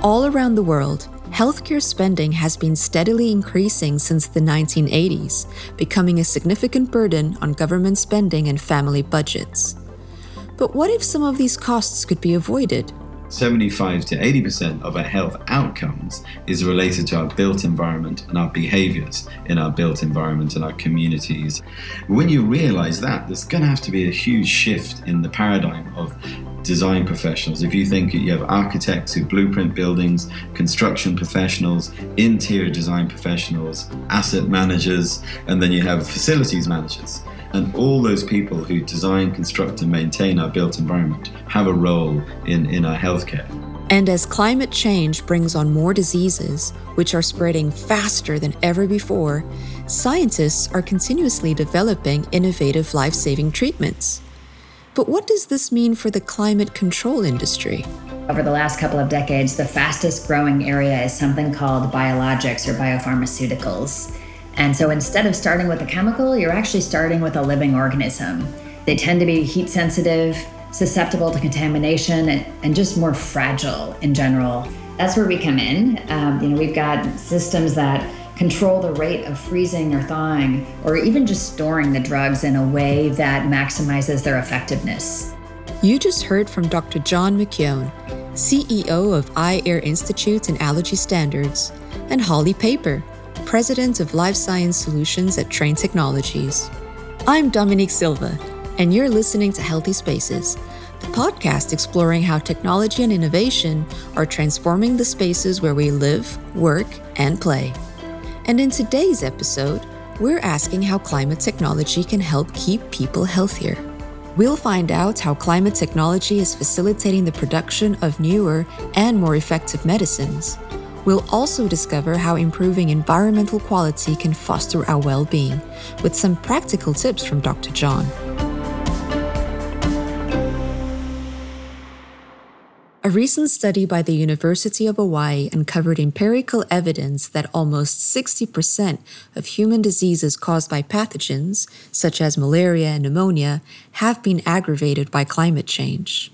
All around the world, healthcare spending has been steadily increasing since the 1980s, becoming a significant burden on government spending and family budgets. But what if some of these costs could be avoided? 75 to 80% of our health outcomes is related to our built environment and our behaviors in our built environment and our communities. When you realize that, there's going to have to be a huge shift in the paradigm of design professionals. If you think you have architects who blueprint buildings, construction professionals, interior design professionals, asset managers, and then you have facilities managers. And all those people who design, construct, and maintain our built environment have a role in, in our healthcare. And as climate change brings on more diseases, which are spreading faster than ever before, scientists are continuously developing innovative life saving treatments. But what does this mean for the climate control industry? Over the last couple of decades, the fastest growing area is something called biologics or biopharmaceuticals. And so instead of starting with a chemical, you're actually starting with a living organism. They tend to be heat sensitive, susceptible to contamination, and, just more fragile in general. That's where we come in. Um, you know, we've got systems that control the rate of freezing or thawing, or even just storing the drugs in a way that maximizes their effectiveness. You just heard from Dr. John McKeon, CEO of iAir Institute and Allergy Standards, and Holly Paeper, President of Life Science Solutions at Trane Technologies. I'm Dominique Silva, and you're listening to Healthy Spaces, the podcast exploring how technology and innovation are transforming the spaces where we live, work, and play. And in today's episode, we're asking how climate technology can help keep people healthier. We'll find out how climate technology is facilitating the production of newer and more effective medicines We'll also discover how improving environmental quality can foster our well being, with some practical tips from Dr. John. A recent study by the University of Hawaii uncovered empirical evidence that almost 60% of human diseases caused by pathogens, such as malaria and pneumonia, have been aggravated by climate change.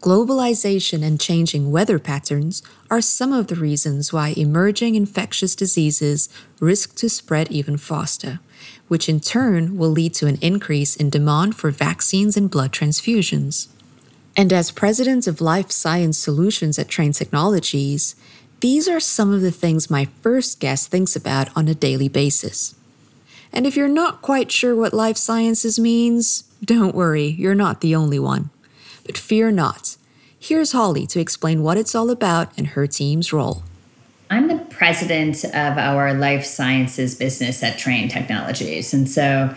Globalization and changing weather patterns are some of the reasons why emerging infectious diseases risk to spread even faster, which in turn will lead to an increase in demand for vaccines and blood transfusions. And as presidents of Life Science Solutions at Trane Technologies, these are some of the things my first guest thinks about on a daily basis. And if you're not quite sure what life sciences means, don't worry, you're not the only one. But fear not. Here's Holly to explain what it's all about and her team's role. I'm the president of our life sciences business at Trane Technologies. And so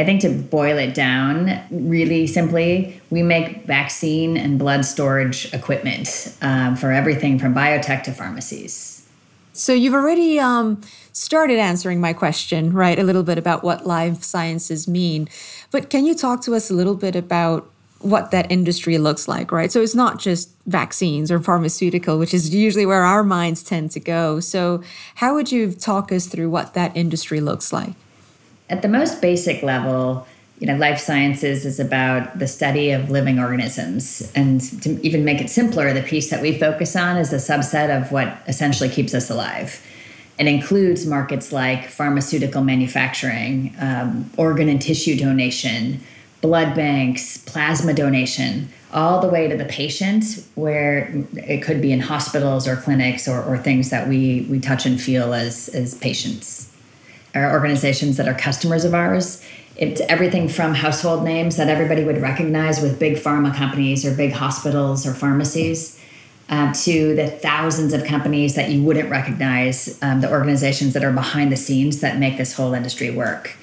I think to boil it down really simply, we make vaccine and blood storage equipment um, for everything from biotech to pharmacies. So you've already um, started answering my question, right? A little bit about what life sciences mean. But can you talk to us a little bit about what that industry looks like, right? So it's not just vaccines or pharmaceutical, which is usually where our minds tend to go. So, how would you talk us through what that industry looks like? At the most basic level, you know, life sciences is about the study of living organisms. And to even make it simpler, the piece that we focus on is a subset of what essentially keeps us alive. It includes markets like pharmaceutical manufacturing, um, organ and tissue donation, blood banks, plasma donation, all the way to the patient, where it could be in hospitals or clinics or, or things that we, we touch and feel as, as patients. Our organizations that are customers of ours, it's everything from household names that everybody would recognize with big pharma companies or big hospitals or pharmacies. Uh, to the thousands of companies that you wouldn't recognize, um, the organizations that are behind the scenes that make this whole industry work.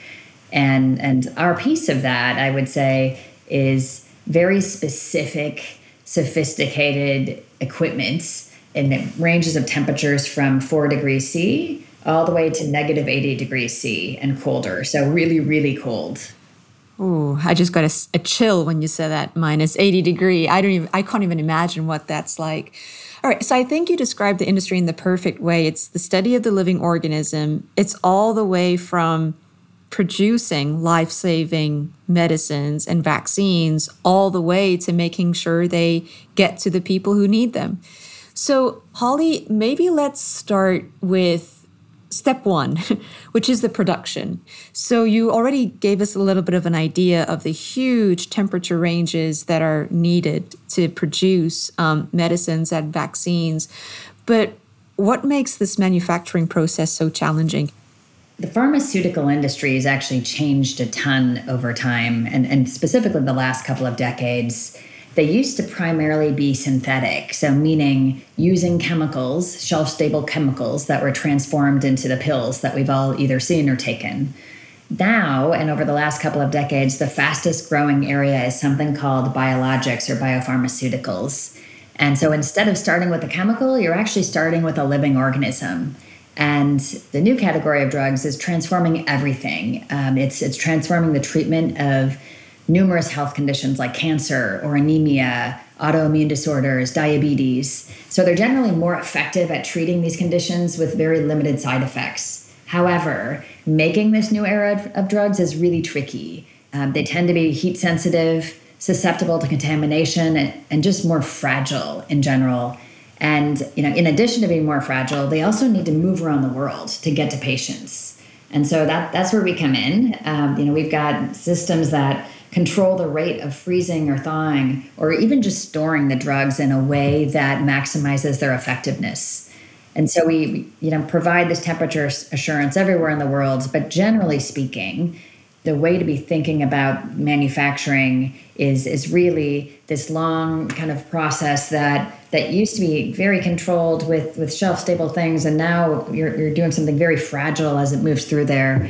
And and our piece of that, I would say, is very specific, sophisticated equipment in the ranges of temperatures from four degrees C all the way to negative 80 degrees C and colder. So really, really cold. Oh, I just got a, a, chill when you said that minus 80 degree. I don't even I can't even imagine what that's like. All right, so I think you described the industry in the perfect way. It's the study of the living organism. It's all the way from producing life saving medicines and vaccines all the way to making sure they get to the people who need them. So, Holly, maybe let's start with step one, which is the production. So, you already gave us a little bit of an idea of the huge temperature ranges that are needed to produce um, medicines and vaccines. But what makes this manufacturing process so challenging? The pharmaceutical industry has actually changed a ton over time, and, and specifically the last couple of decades they used to primarily be synthetic, so meaning using chemicals, shelf stable chemicals that were transformed into the pills that we've all either seen or taken. Now, and over the last couple of decades, the fastest growing area is something called biologics or biopharmaceuticals. And so instead of starting with a chemical, you're actually starting with a living organism. And the new category of drugs is transforming everything. Um, it's, it's transforming the treatment of numerous health conditions like cancer or anemia, autoimmune disorders, diabetes. So they're generally more effective at treating these conditions with very limited side effects. However, making this new era of drugs is really tricky. Um, they tend to be heat sensitive, susceptible to contamination, and, and just more fragile in general. And you know, in addition to being more fragile, they also need to move around the world to get to patients. And so that that's where we come in. Um, you know, we've got systems that control the rate of freezing or thawing, or even just storing the drugs in a way that maximizes their effectiveness. And so we, you know, provide this temperature assurance everywhere in the world. But generally speaking, the way to be thinking about manufacturing is is really this long kind of process that that used to be very controlled with with shelf stable things, and now you're, you're doing something very fragile as it moves through there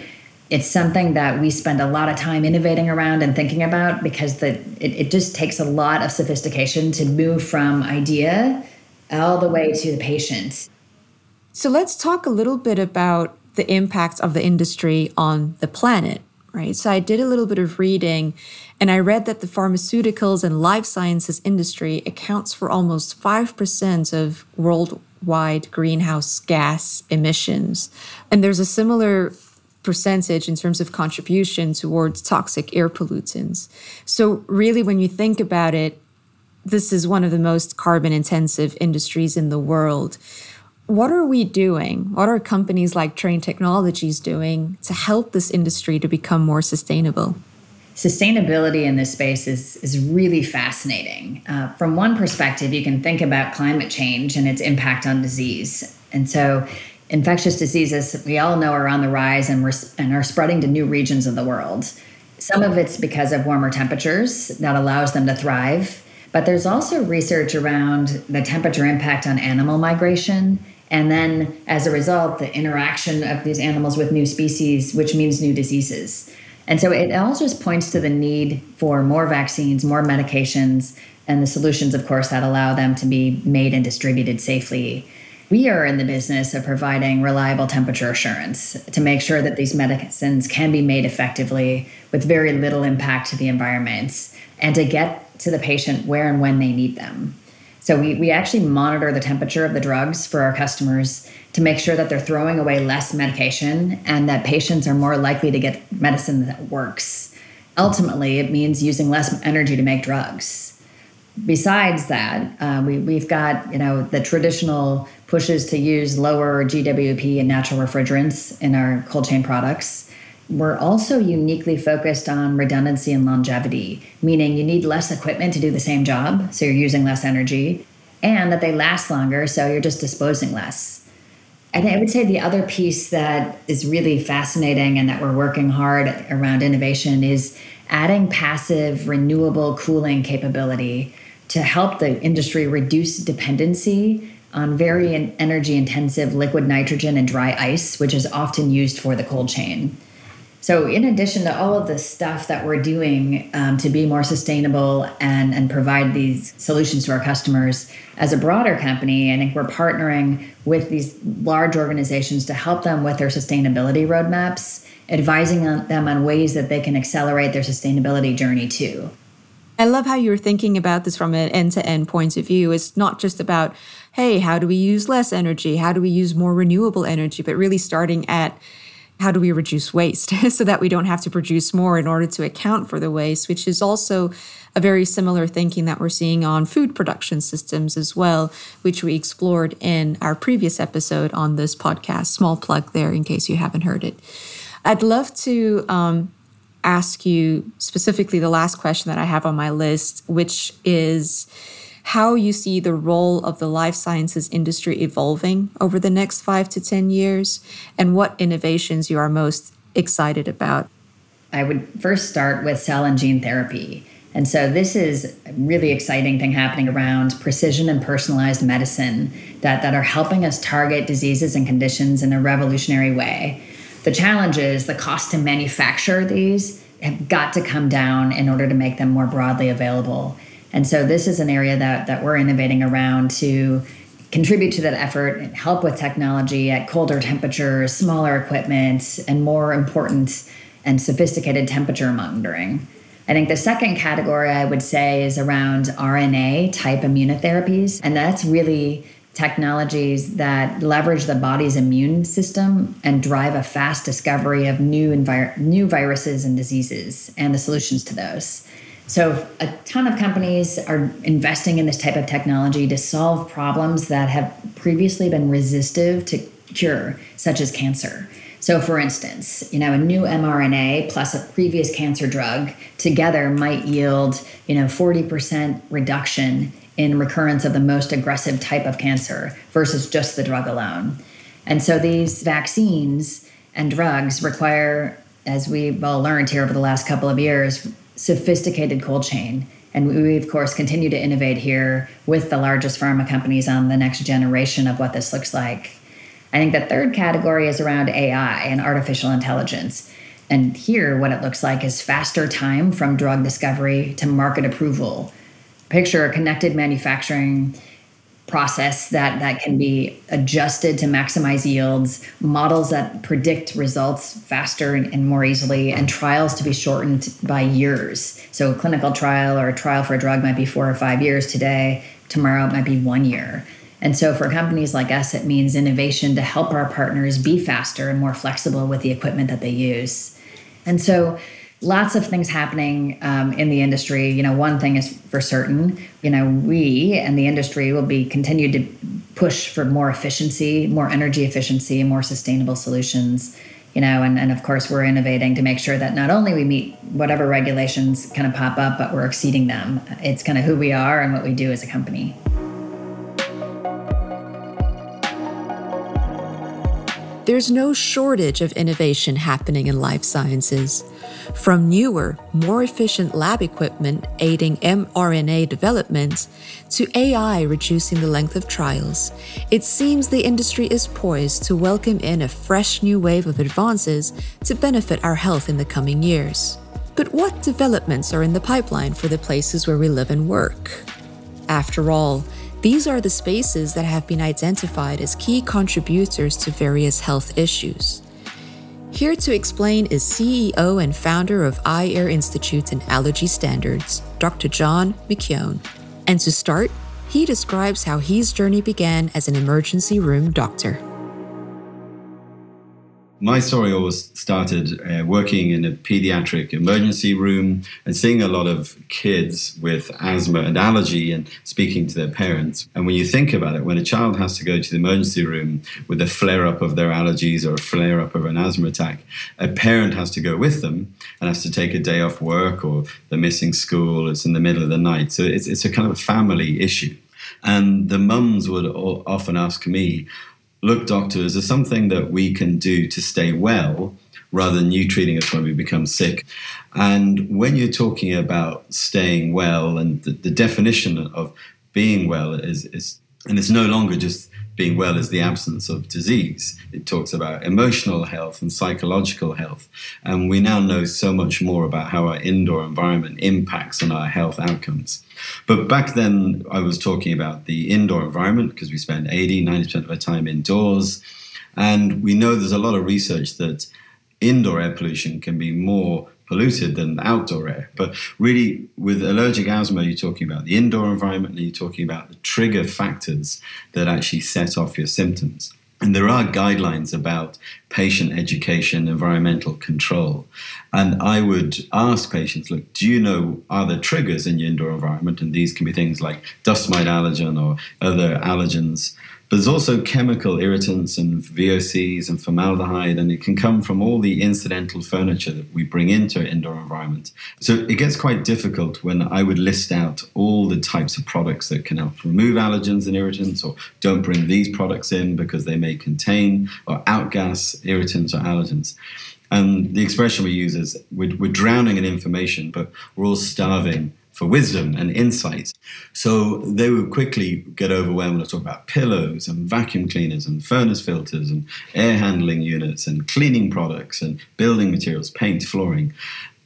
it's something that we spend a lot of time innovating around and thinking about because the it, it just takes a lot of sophistication to move from idea all the way to the patient. So let's talk a little bit about the impact of the industry on the planet, right? So I did a little bit of reading and I read that the pharmaceuticals and life sciences industry accounts for almost 5% of worldwide greenhouse gas emissions. And there's a similar percentage in terms of contribution towards toxic air pollutants. So, really, when you think about it, this is one of the most carbon intensive industries in the world. What are we doing? What are companies like Trane Technologies doing to help this industry to become more sustainable? Sustainability in this space is, is really fascinating. Uh, from one perspective, you can think about climate change and its impact on disease. And so, infectious diseases we all know are on the rise and, and are spreading to new regions of the world. Some of it's because of warmer temperatures that allows them to thrive, but there's also research around the temperature impact on animal migration. And then, as a result, the interaction of these animals with new species, which means new diseases. And so it all just points to the need for more vaccines, more medications, and the solutions, of course, that allow them to be made and distributed safely. We are in the business of providing reliable temperature assurance to make sure that these medicines can be made effectively with very little impact to the environment and to get to the patient where and when they need them. So we, we actually monitor the temperature of the drugs for our customers to make sure that they're throwing away less medication and that patients are more likely to get medicine that works. Ultimately, it means using less energy to make drugs besides that, uh, we, we've got you know the traditional pushes to use lower GWP and natural refrigerants in our cold chain products. We're also uniquely focused on redundancy and longevity, meaning you need less equipment to do the same job, so you're using less energy, and that they last longer, so you're just disposing less. And I would say the other piece that is really fascinating and that we're working hard around innovation is adding passive renewable cooling capability to help the industry reduce dependency on very energy intensive liquid nitrogen and dry ice, which is often used for the cold chain. So, in addition to all of the stuff that we're doing um, to be more sustainable and, and provide these solutions to our customers, as a broader company, I think we're partnering with these large organizations to help them with their sustainability roadmaps, advising them on ways that they can accelerate their sustainability journey too. I love how you're thinking about this from an end to end point of view. It's not just about, hey, how do we use less energy? How do we use more renewable energy? But really starting at, how do we reduce waste so that we don't have to produce more in order to account for the waste, which is also a very similar thinking that we're seeing on food production systems as well, which we explored in our previous episode on this podcast. Small plug there in case you haven't heard it. I'd love to um, ask you specifically the last question that I have on my list, which is how you see the role of the life sciences industry evolving over the next five to 10 years, and what innovations you are most excited about. I would first start with cell and gene therapy. And so this is a really exciting thing happening around precision and personalized medicine that, that are helping us target diseases and conditions in a revolutionary way. The challenge is the cost to manufacture these have got to come down in order to make them more broadly available. And so this is an area that, that we're innovating around to contribute to that effort and help with technology at colder temperatures, smaller equipment, and more important and sophisticated temperature monitoring. I think the second category I would say is around RNA type immunotherapies. And that's really technologies that leverage the body's immune system and drive a fast discovery of new, envir- new viruses and diseases and the solutions to those. So, a ton of companies are investing in this type of technology to solve problems that have previously been resistive to cure, such as cancer. So, for instance, you know, a new mRNA plus a previous cancer drug together might yield, you know, 40% reduction in recurrence of the most aggressive type of cancer versus just the drug alone. And so these vaccines and drugs require, as we've all learned here over the last couple of years, sophisticated cold chain. And we, of course, continue to innovate here with the largest pharma companies on the next generation of what this looks like. I think the third category is around AI and artificial intelligence. And here, what it looks like is faster time from drug discovery to market approval. Picture a connected manufacturing process that that can be adjusted to maximize yields models that predict results faster and, and, more easily and trials to be shortened by years. So a clinical trial or a trial for a drug might be four or five years today. Tomorrow it might be one year. And so for companies like us it means innovation to help our partners be faster and more flexible with the equipment that they use. And so lots of things happening um, in the industry. You know, one thing is for certain. You know, we and the industry will be continued to push for more efficiency, more energy efficiency, more sustainable solutions. You know, and, and of course, we're innovating to make sure that not only we meet whatever regulations kind of pop up, but we're exceeding them. It's kind of who we are and what we do as a company. There's no shortage of innovation happening in life sciences. From newer, more efficient lab equipment aiding mRNA development to AI reducing the length of trials, it seems the industry is poised to welcome in a fresh new wave of advances to benefit our health in the coming years. But what developments are in the pipeline for the places where we live and work? After all, these are the spaces that have been identified as key contributors to various health issues. Here to explain is CEO and founder of iAir Institute and Allergy Standards, Dr. John McKeon. And to start, he describes how his journey began as an emergency room doctor my story always started uh, working in a pediatric emergency room and seeing a lot of kids with asthma and allergy and speaking to their parents. And when you think about it, when a child has to go to the emergency room with a flare up of their allergies or a flare up of an asthma attack, a parent has to go with them and has to take a day off work or they're missing school, it's in the middle of the night. So it's, it's a kind of a family issue. And the mums would often ask me, look, doctor, is there something that we can do to stay well rather than you treating us when we become sick? And when you're talking about staying well and the, the definition of being well is, is, and it's no longer just being well is the absence of disease. It talks about emotional health and psychological health. And we now know so much more about how our indoor environment impacts on our health outcomes. But back then, I was talking about the indoor environment because we spend 80, 90% of our time indoors. And we know there's a lot of research that indoor air pollution can be more polluted than outdoor air. But really, with allergic asthma, you're talking about the indoor environment and you're talking about the trigger factors that actually set off your symptoms. And there are guidelines about patient education, environmental control. And I would ask patients look, do you know, are there triggers in your indoor environment? And these can be things like dust mite allergen or other allergens but there's also chemical irritants and VOCs and formaldehyde, and it can come from all the incidental furniture that we bring into our indoor environment. So it gets quite difficult when I would list out all the types of products that can help remove allergens and irritants, or don't bring these products in because they may contain or outgas irritants or allergens. And the expression we use is we're, we're drowning in information, but we're all starving for wisdom and insight. So they would quickly get overwhelmed to talk about pillows and vacuum cleaners and furnace filters and air handling units and cleaning products and building materials, paint, flooring.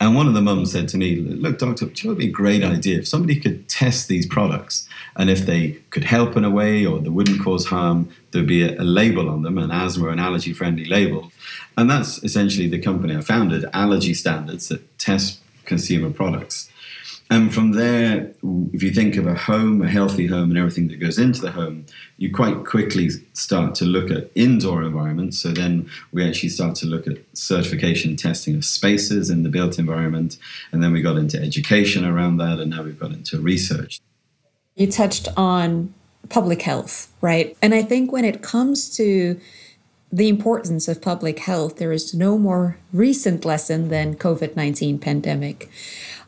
And one of the mums said to me, Look, doctor, it would be a great idea if somebody could test these products and if they could help in a way or they wouldn't cause harm, there'd be a, a label on them, an asthma and allergy friendly label. And that's essentially the company I founded, Allergy Standards, that test consumer products. And from there, if you think of a home, a healthy home, and everything that goes into the home, you quite quickly start to look at indoor environments. So then we actually start to look at certification testing of spaces in the built environment. And then we got into education around that. And now we've got into research. You touched on public health, right? And I think when it comes to the importance of public health, there is no more recent lesson than COVID-19 pandemic.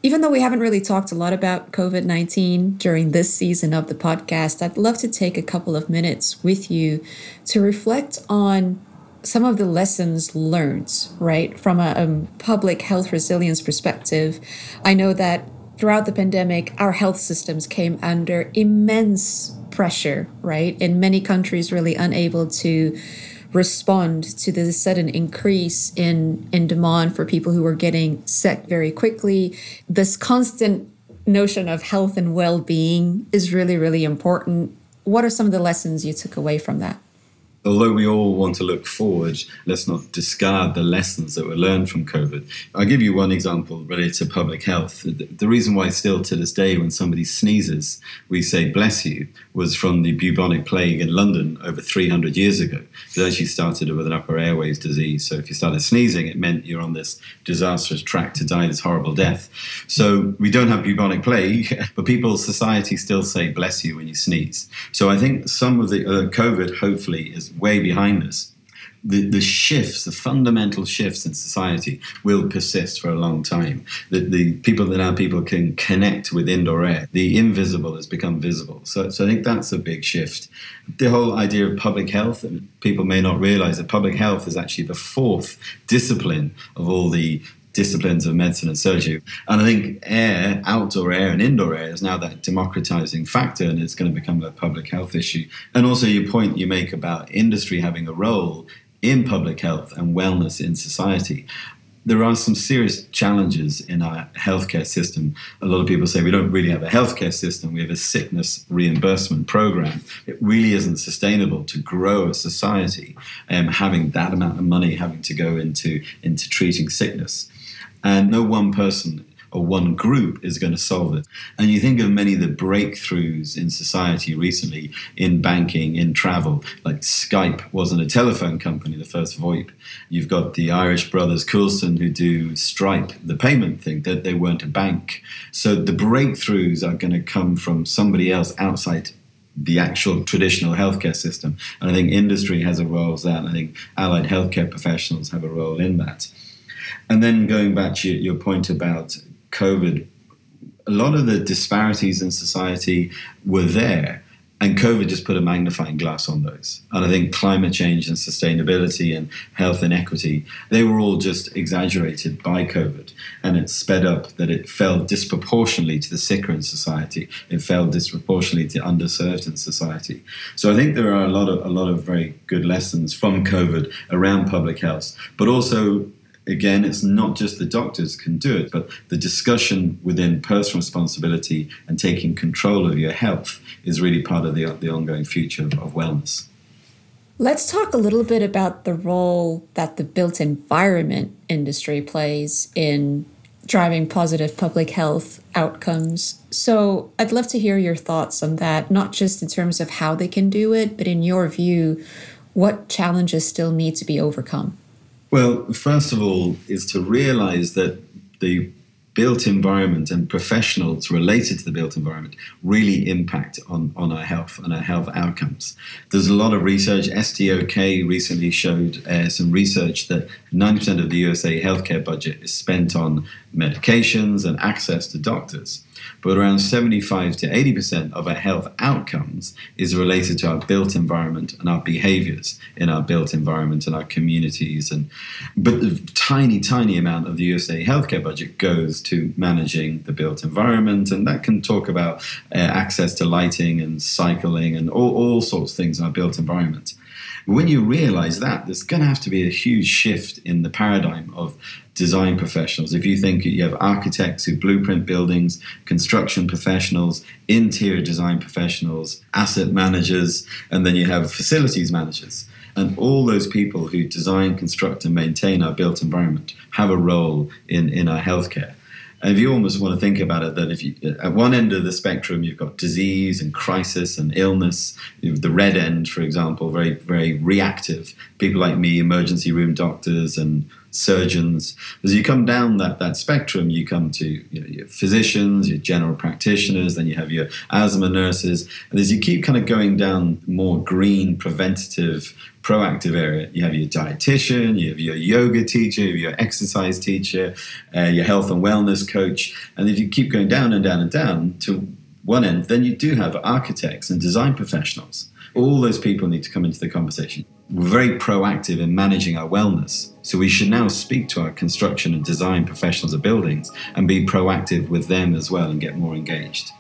Even though we haven't really talked a lot about COVID 19 during this season of the podcast, I'd love to take a couple of minutes with you to reflect on some of the lessons learned, right, from a, a public health resilience perspective. I know that throughout the pandemic, our health systems came under immense pressure, right? In many countries, really unable to respond to the sudden increase in in demand for people who are getting sick very quickly. This constant notion of health and well-being is really really important. What are some of the lessons you took away from that although we all want to look forward, let's not discard the lessons that were learned from COVID. I'll give you one example related to public health. The reason why, still to this day, when somebody sneezes, we say bless you, was from the bubonic plague in London over 300 years ago. It actually started with an upper airways disease. So if you started sneezing, it meant you're on this disastrous track to die this horrible death. So we don't have bubonic plague, but people, society still say bless you when you sneeze. So I think some of the uh, COVID, hopefully, is way behind us. The, the shifts, the fundamental shifts in society will persist for a long time. The, the people that now people can connect with indoor air, the invisible has become visible. So, so I think that's a big shift. The whole idea of public health, and people may not realize that public health is actually the fourth discipline of all the disciplines of medicine and surgery. And I think air, outdoor air and indoor air is now that democratizing factor and it's going to become a public health issue. And also your point you make about industry having a role in public health and wellness in society. There are some serious challenges in our healthcare system. A lot of people say we don't really have a healthcare system, we have a sickness reimbursement program. It really isn't sustainable to grow a society um, having that amount of money having to go into, into treating sickness and no one person or one group is going to solve it. And you think of many of the breakthroughs in society recently in banking, in travel, like Skype wasn't a telephone company, the first VoIP. You've got the Irish brothers Collison who do Stripe, the payment thing, that they weren't a bank. So the breakthroughs are going to come from somebody else outside the actual traditional healthcare system. And I think industry has a role in that. I think allied healthcare professionals have a role in that. And then going back to your point about COVID, a lot of the disparities in society were there. And COVID just put a magnifying glass on those. And I think climate change and sustainability and health inequity, they were all just exaggerated by COVID. And it sped up that it fell disproportionately to the sicker in society. It fell disproportionately to underserved in society. So I think there are a lot of a lot of very good lessons from COVID around public health, but also again, it's not just the doctors can do it, but the discussion within personal responsibility and taking control of your health is really part of the, the ongoing future of, of wellness. Let's talk a little bit about the role that the built environment industry plays in driving positive public health outcomes. So, I'd love to hear your thoughts on that, not just in terms of how they can do it, but in your view, what challenges still need to be overcome? Well, first of all, is to realize that the built environment and professionals related to the built environment really impact on, on our health and our health outcomes. There's a lot of research. STOK recently showed uh, some research that 90% of the USA healthcare budget is spent on medications and access to doctors but around 75 to 80% of our health outcomes is related to our built environment and our behaviors in our built environment and our communities. And but the tiny, tiny amount of the USA healthcare budget goes to managing the built environment, and that can talk about uh, access to lighting and cycling and all, all sorts of things in our built environment. When you realize that, there's going to have to be a huge shift in the paradigm of design professionals. If you think you have architects who blueprint buildings, construction professionals, interior design professionals, asset managers, and then you have facilities managers. And all those people who design, construct, and maintain our built environment have a role in, in our healthcare. And if you almost want to think about it, that if you at one end of the spectrum you've got disease and crisis and illness, the red end, for example, very very reactive people like me, emergency room doctors and surgeons. As you come down that, that spectrum, you come to you know, your physicians, your general practitioners, then you have your asthma nurses. And as you keep kind of going down more green, preventative, proactive area, you have your dietitian, you have your yoga teacher, you have your exercise teacher, uh, your health and wellness coach. And if you keep going down and down and down to one end, then you do have architects and design professionals. All those people need to come into the conversation. We're very proactive in managing our wellness. So we should now speak to our construction and design professionals of buildings and be proactive with them as well and get more engaged.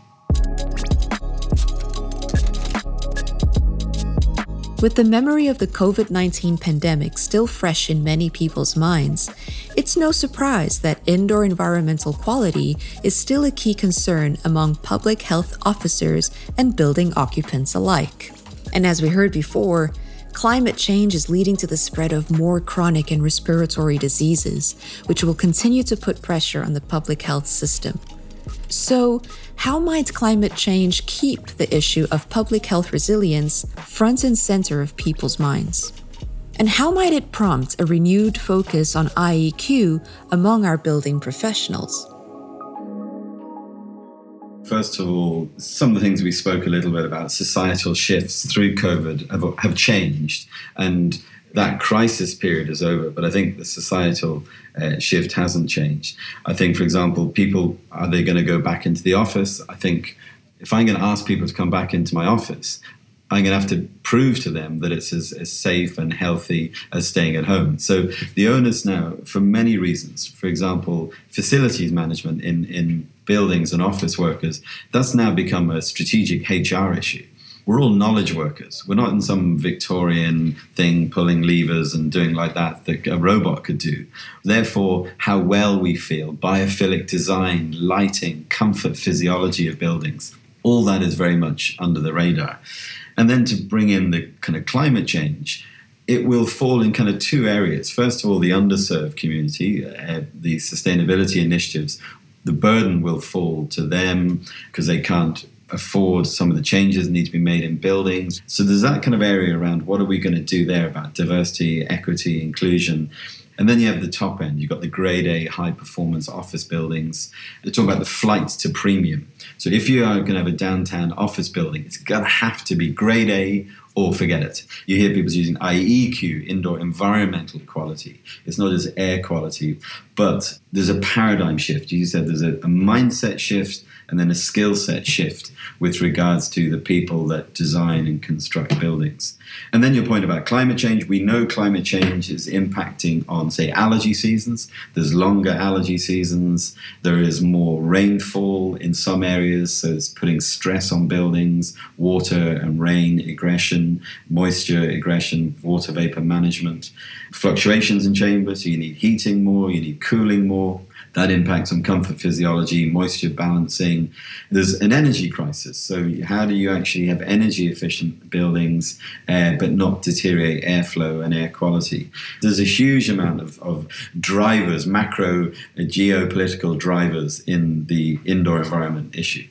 With the memory of the COVID 19 pandemic still fresh in many people's minds, it's no surprise that indoor environmental quality is still a key concern among public health officers and building occupants alike. And as we heard before, climate change is leading to the spread of more chronic and respiratory diseases, which will continue to put pressure on the public health system. So, how might climate change keep the issue of public health resilience front and center of people's minds? And how might it prompt a renewed focus on IEQ among our building professionals? First of all, some of the things we spoke a little bit about, societal shifts through COVID, have, have changed. And that crisis period is over, but I think the societal uh, shift hasn't changed. I think, for example, people are they going to go back into the office? I think if I'm going to ask people to come back into my office, I'm going to have to prove to them that it's as, as, safe and healthy as staying at home. So the onus now, for many reasons, for example, facilities management in, in buildings and office workers, that's now become a strategic HR issue. We're all knowledge workers. We're not in some Victorian thing pulling levers and doing like that that a robot could do. Therefore, how well we feel, biophilic design, lighting, comfort, physiology of buildings, all that is very much under the radar. And then to bring in the kind of climate change, it will fall in kind of two areas. First of all, the underserved community, uh, the sustainability initiatives, the burden will fall to them because they can't afford some of the changes that need to be made in buildings. So there's that kind of area around what are we going to do there about diversity, equity, inclusion. And then you have the top end. You've got the grade A high performance office buildings. They're talking about the flight to premium. So if you are going to have a downtown office building, it's going to have to be grade A or forget it. You hear people using IEQ, indoor environmental quality. It's not just air quality, but there's a mm. paradigm shift. You said there's a, a mindset shift and then a skill set shift with regards to the people that design and construct buildings. And then your point about climate change, we know climate change is impacting on, say, allergy seasons. There's longer allergy seasons, there is more rainfall in some areas, so it's putting stress on buildings, water and rain aggression, moisture aggression, water vapor management, fluctuations in chambers, so you need heating more, you need cooling more that impacts on comfort physiology, moisture balancing. There's an energy crisis. So, how do you actually have energy efficient buildings uh, but not deteriorate airflow and air quality? There's a huge amount of, of drivers, macro uh, geopolitical drivers in the indoor environment issue.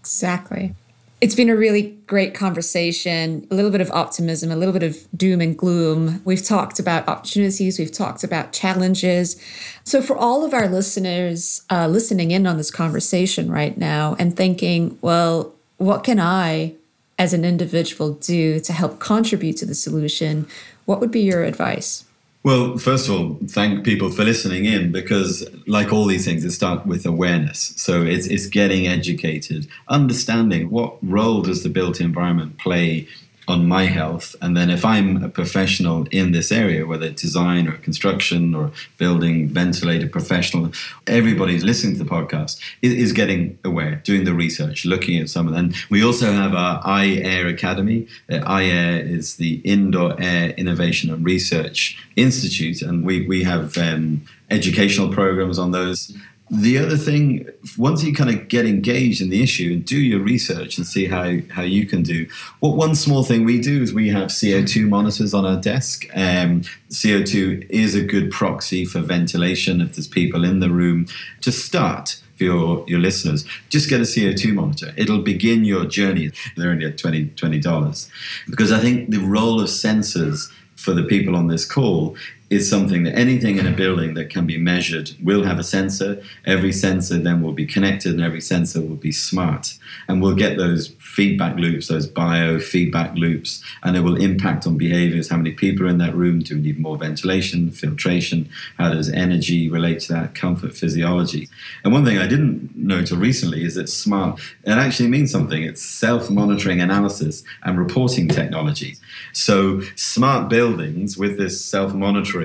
Exactly. It's been a really great conversation, a little bit of optimism, a little bit of doom and gloom. We've talked about opportunities, we've talked about challenges. So, for all of our listeners uh, listening in on this conversation right now and thinking, well, what can I as an individual do to help contribute to the solution? What would be your advice? Well, first of all, thank people for listening in because, like all these things, it starts with awareness. So it's, it's getting educated, understanding what role does the built environment play on my health. And then if I'm a professional in this area, whether it's design or construction or building, ventilator professional, everybody's listening to the podcast is, getting aware, doing the research, looking at some of them. We also have our iAir Academy. Uh, iAir is the Indoor Air Innovation and Research Institute, and we, we have um, educational programs on those the other thing, once you kind of get engaged in the issue and do your research and see how, how you can do, what one small thing we do is we have CO2 monitors on our desk. Um, CO2 is a good proxy for ventilation if there's people in the room. To start, for your, your listeners, just get a CO2 monitor. It'll begin your journey. They're only at $20, $20. Because I think the role of sensors for the people on this call is something that anything in a building that can be measured will have a sensor. Every sensor then will be connected and every sensor will be smart. And we'll get those feedback loops, those biofeedback loops, and it will impact on behaviors. How many people are in that room? Do we need more ventilation, filtration? How does energy relate to that? Comfort, physiology. And one thing I didn't know until recently is that smart, it actually means something. It's self monitoring analysis and reporting technology. So smart buildings with this self monitoring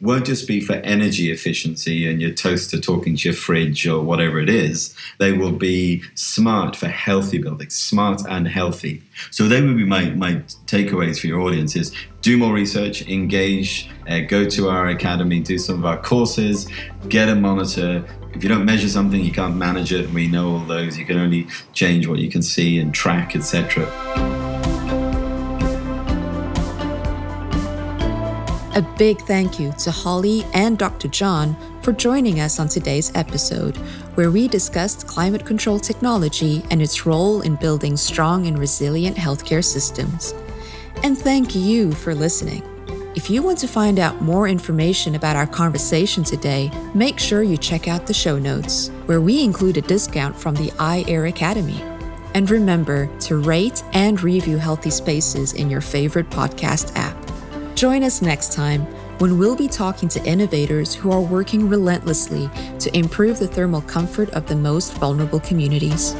won't just be for energy efficiency and your toaster talking to your fridge or whatever it is. They will be smart for healthy buildings, smart and healthy. So they would be my, my takeaways for your audience is do more research, engage, uh, go to our academy, do some of our courses, get a monitor. If you don't measure something, you can't manage it. We know all those. You can only change what you can see and track, etc. A big thank you to Holly and Dr. John for joining us on today's episode, where we discussed climate control technology and its role in building strong and resilient healthcare systems. And thank you for listening. If you want to find out more information about our conversation today, make sure you check out the show notes, where we include a discount from the iAir Academy. And remember to rate and review Healthy Spaces in your favorite podcast app. Join us next time when we'll be talking to innovators who are working relentlessly to improve the thermal comfort of the most vulnerable communities.